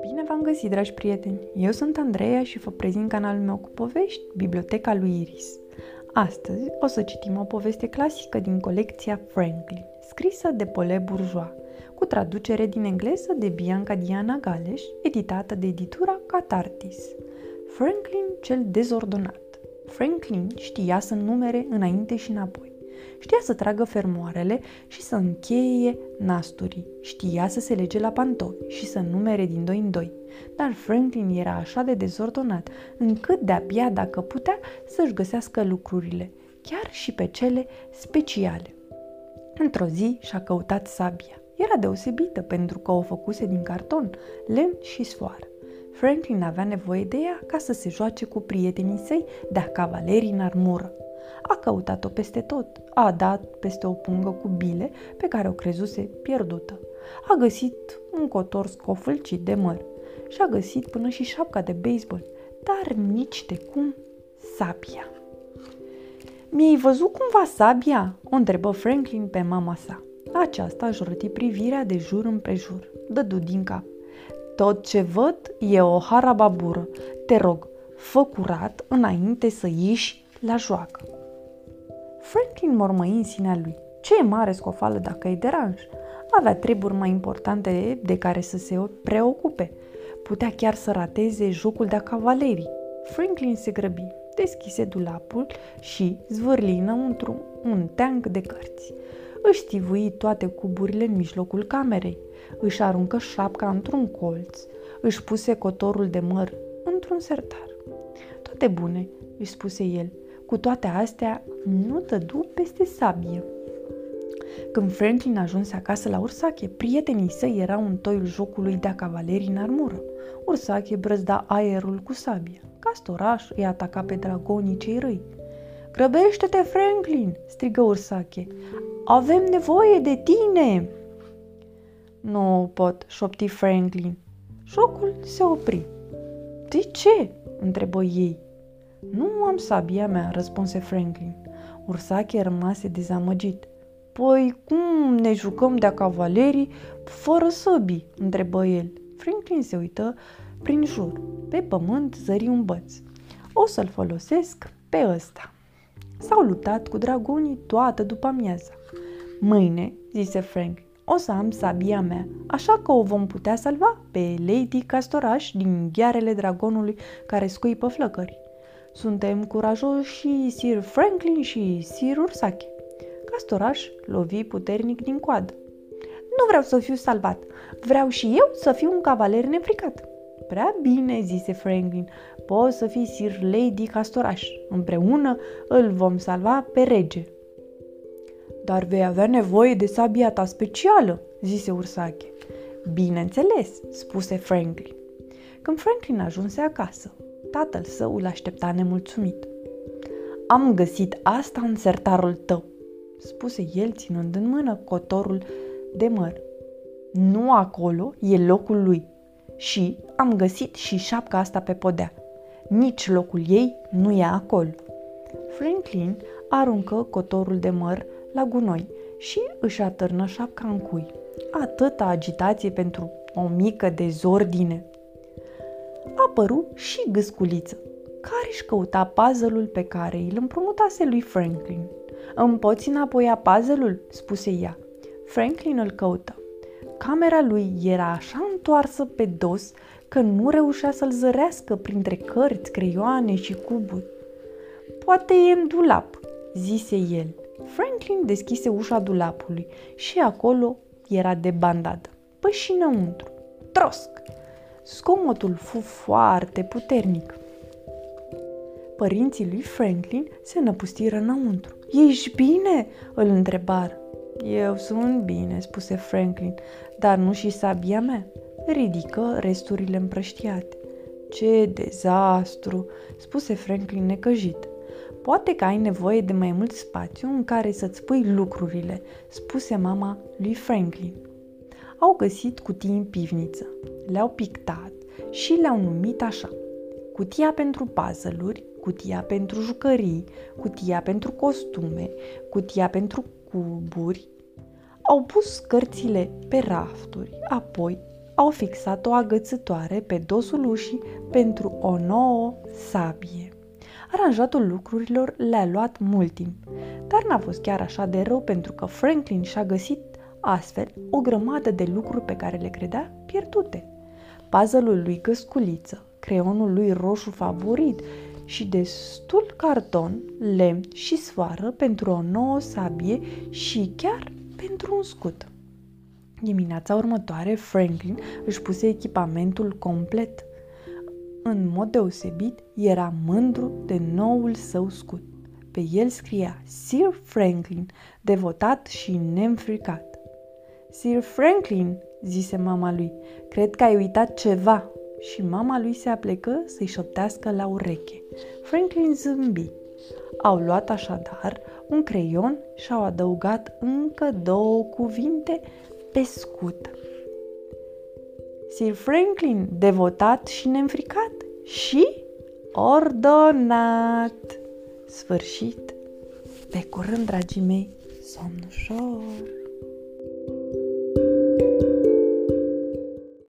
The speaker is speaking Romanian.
Bine v-am găsit, dragi prieteni! Eu sunt Andreea și vă prezint canalul meu cu povești, Biblioteca lui Iris. Astăzi o să citim o poveste clasică din colecția Franklin, scrisă de Paulette Bourgeois, cu traducere din engleză de Bianca Diana Galeș, editată de editura Catartis. Franklin cel dezordonat. Franklin știa să numere înainte și înapoi. Știa să tragă fermoarele și să încheie nasturii. Știa să se lege la pantofi și să numere din doi în doi. Dar Franklin era așa de dezordonat, încât de-abia dacă putea să-și găsească lucrurile, chiar și pe cele speciale. Într-o zi și-a căutat sabia. Era deosebită pentru că o făcuse din carton, lemn și sfoară. Franklin avea nevoie de ea ca să se joace cu prietenii săi de-a cavalerii în armură. A căutat-o peste tot, a dat peste o pungă cu bile pe care o crezuse pierdută. A găsit un cotor scofâlcit de măr și a găsit până și șapca de baseball, dar nici de cum sabia. Mi-ai văzut cumva sabia?" o întrebă Franklin pe mama sa. Aceasta își răti privirea de jur împrejur. Dădu din cap. Tot ce văd e o harababură. Te rog, fă curat înainte să ieși la joacă. Franklin mormăi în sinea lui. Ce e mare scofală dacă îi deranj? Avea treburi mai importante de care să se preocupe. Putea chiar să rateze jocul de cavalerii. Franklin se grăbi, deschise dulapul și zvârli înăuntru un teanc de cărți. Își stivui toate cuburile în mijlocul camerei, își aruncă șapca într-un colț, își puse cotorul de măr într-un sertar. Toate bune, își spuse el, cu toate astea nu dădu peste sabie. Când Franklin ajunse acasă la Ursache, prietenii săi erau în toiul jocului de-a cavalerii în armură. Ursache brăzda aerul cu sabie. Castoraș îi ataca pe dragonii cei răi. Grăbește-te, Franklin!" strigă Ursache. Avem nevoie de tine!" Nu pot, șopti Franklin. Jocul se opri. De ce? întrebă ei. Nu am sabia mea, răspunse Franklin. Ursache rămase dezamăgit. Păi cum ne jucăm de-a cavalerii fără săbii? întrebă el. Franklin se uită prin jur. Pe pământ zări un băț. O să-l folosesc pe ăsta. S-au luptat cu dragonii toată după amiaza. Mâine, zise Frank, o să am sabia mea, așa că o vom putea salva pe Lady Castoraș din ghearele dragonului care scuipă flăcări. Suntem curajoși și Sir Franklin și Sir Ursache. Castoraș lovi puternic din coadă. Nu vreau să fiu salvat, vreau și eu să fiu un cavaler nefricat. Prea bine, zise Franklin, poți să fii Sir Lady Castoraș. Împreună îl vom salva pe rege. Dar vei avea nevoie de sabia ta specială, zise Ursache. Bineînțeles, spuse Franklin. Când Franklin ajunse acasă, tatăl său îl aștepta nemulțumit. Am găsit asta în sertarul tău, spuse el ținând în mână cotorul de măr. Nu acolo e locul lui. Și am găsit și șapca asta pe podea. Nici locul ei nu e acolo. Franklin aruncă cotorul de măr la gunoi și își atârnă șapca în cui. Atâta agitație pentru o mică dezordine. Apăru și gâsculiță, care își căuta puzzle-ul pe care îl împrumutase lui Franklin. Îmi poți înapoia puzzle-ul?" spuse ea. Franklin îl căută. Camera lui era așa întoarsă pe dos că nu reușea să-l zărească printre cărți, creioane și cuburi. Poate e în dulap, zise el. Franklin deschise ușa dulapului și acolo era de bandadă. Păi și înăuntru. Trosc! Scomotul fu foarte puternic. Părinții lui Franklin se năpustiră înăuntru. Ești bine?" îl întrebară. Eu sunt bine," spuse Franklin, dar nu și sabia mea. Ridică resturile împrăștiate. Ce dezastru!" spuse Franklin necăjit. Poate că ai nevoie de mai mult spațiu în care să-ți pui lucrurile, spuse mama lui Franklin. Au găsit cutii în pivniță, le-au pictat și le-au numit așa. Cutia pentru puzzle cutia pentru jucării, cutia pentru costume, cutia pentru cuburi. Au pus cărțile pe rafturi, apoi au fixat o agățătoare pe dosul ușii pentru o nouă sabie. Aranjatul lucrurilor le-a luat mult timp, dar n-a fost chiar așa de rău pentru că Franklin și-a găsit astfel o grămadă de lucruri pe care le credea pierdute. Puzzle-ul lui Găsculiță, creionul lui roșu favorit și destul carton, lemn și sfoară pentru o nouă sabie și chiar pentru un scut. Dimineața următoare, Franklin își puse echipamentul complet. În mod deosebit, era mândru de noul său scut. Pe el scria Sir Franklin, devotat și neînfricat. Sir Franklin, zise mama lui, cred că ai uitat ceva. Și mama lui se aplecă să-i șoptească la ureche. Franklin zâmbi. Au luat așadar un creion și au adăugat încă două cuvinte pe scut. Sir Franklin, devotat și neînfricat și ordonat. Sfârșit. Pe curând, dragii mei, somn ușor.